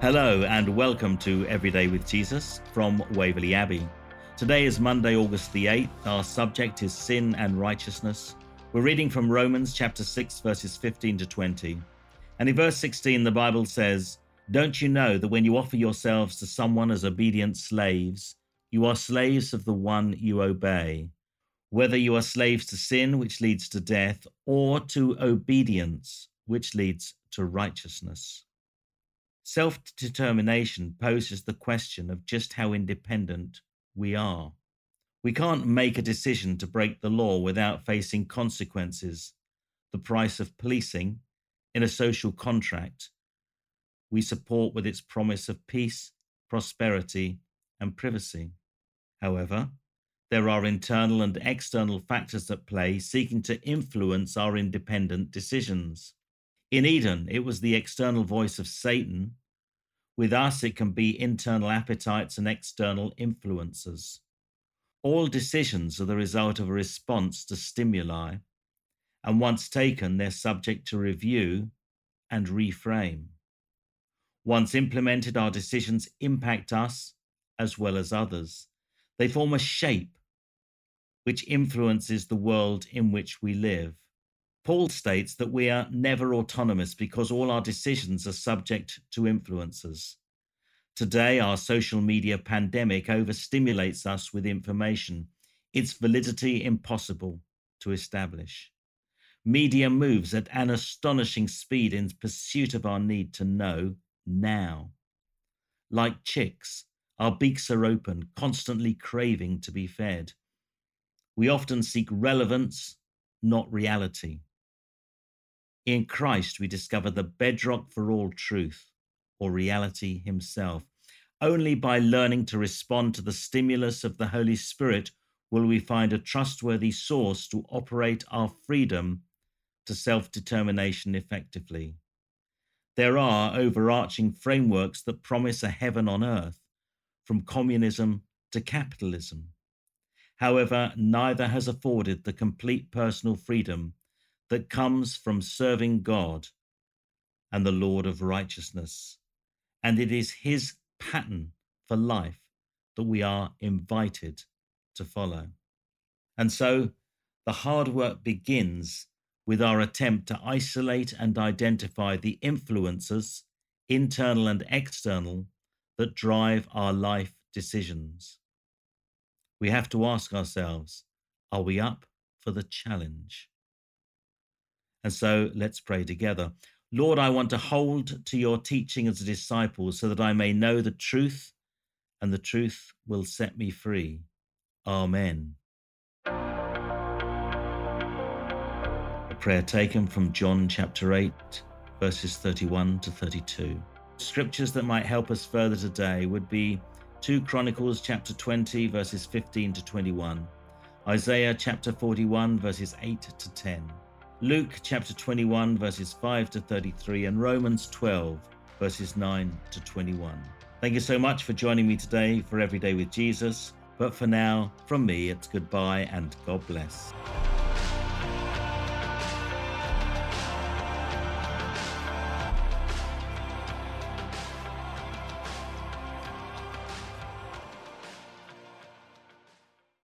Hello, and welcome to Everyday with Jesus from Waverley Abbey. Today is Monday, August the 8th. Our subject is sin and righteousness. We're reading from Romans chapter 6, verses 15 to 20. And in verse 16, the Bible says, Don't you know that when you offer yourselves to someone as obedient slaves, you are slaves of the one you obey? Whether you are slaves to sin, which leads to death, or to obedience, which leads to righteousness. Self determination poses the question of just how independent we are. We can't make a decision to break the law without facing consequences, the price of policing in a social contract we support with its promise of peace, prosperity, and privacy. However, there are internal and external factors at play seeking to influence our independent decisions. In Eden, it was the external voice of Satan. With us, it can be internal appetites and external influences. All decisions are the result of a response to stimuli, and once taken, they're subject to review and reframe. Once implemented, our decisions impact us as well as others. They form a shape which influences the world in which we live. Paul states that we are never autonomous because all our decisions are subject to influences. Today, our social media pandemic overstimulates us with information, its validity impossible to establish. Media moves at an astonishing speed in pursuit of our need to know now. Like chicks, our beaks are open, constantly craving to be fed. We often seek relevance, not reality. In Christ, we discover the bedrock for all truth, or reality himself. Only by learning to respond to the stimulus of the Holy Spirit will we find a trustworthy source to operate our freedom to self determination effectively. There are overarching frameworks that promise a heaven on earth, from communism to capitalism. However, neither has afforded the complete personal freedom that comes from serving God and the Lord of righteousness. And it is his pattern for life that we are invited to follow. And so the hard work begins with our attempt to isolate and identify the influences, internal and external, that drive our life decisions. We have to ask ourselves are we up for the challenge? And so let's pray together. Lord, I want to hold to your teaching as a disciple so that I may know the truth and the truth will set me free. Amen. A prayer taken from John chapter 8, verses 31 to 32. Scriptures that might help us further today would be 2 Chronicles chapter 20, verses 15 to 21, Isaiah chapter 41, verses 8 to 10. Luke chapter 21, verses 5 to 33, and Romans 12, verses 9 to 21. Thank you so much for joining me today for Everyday with Jesus. But for now, from me, it's goodbye and God bless.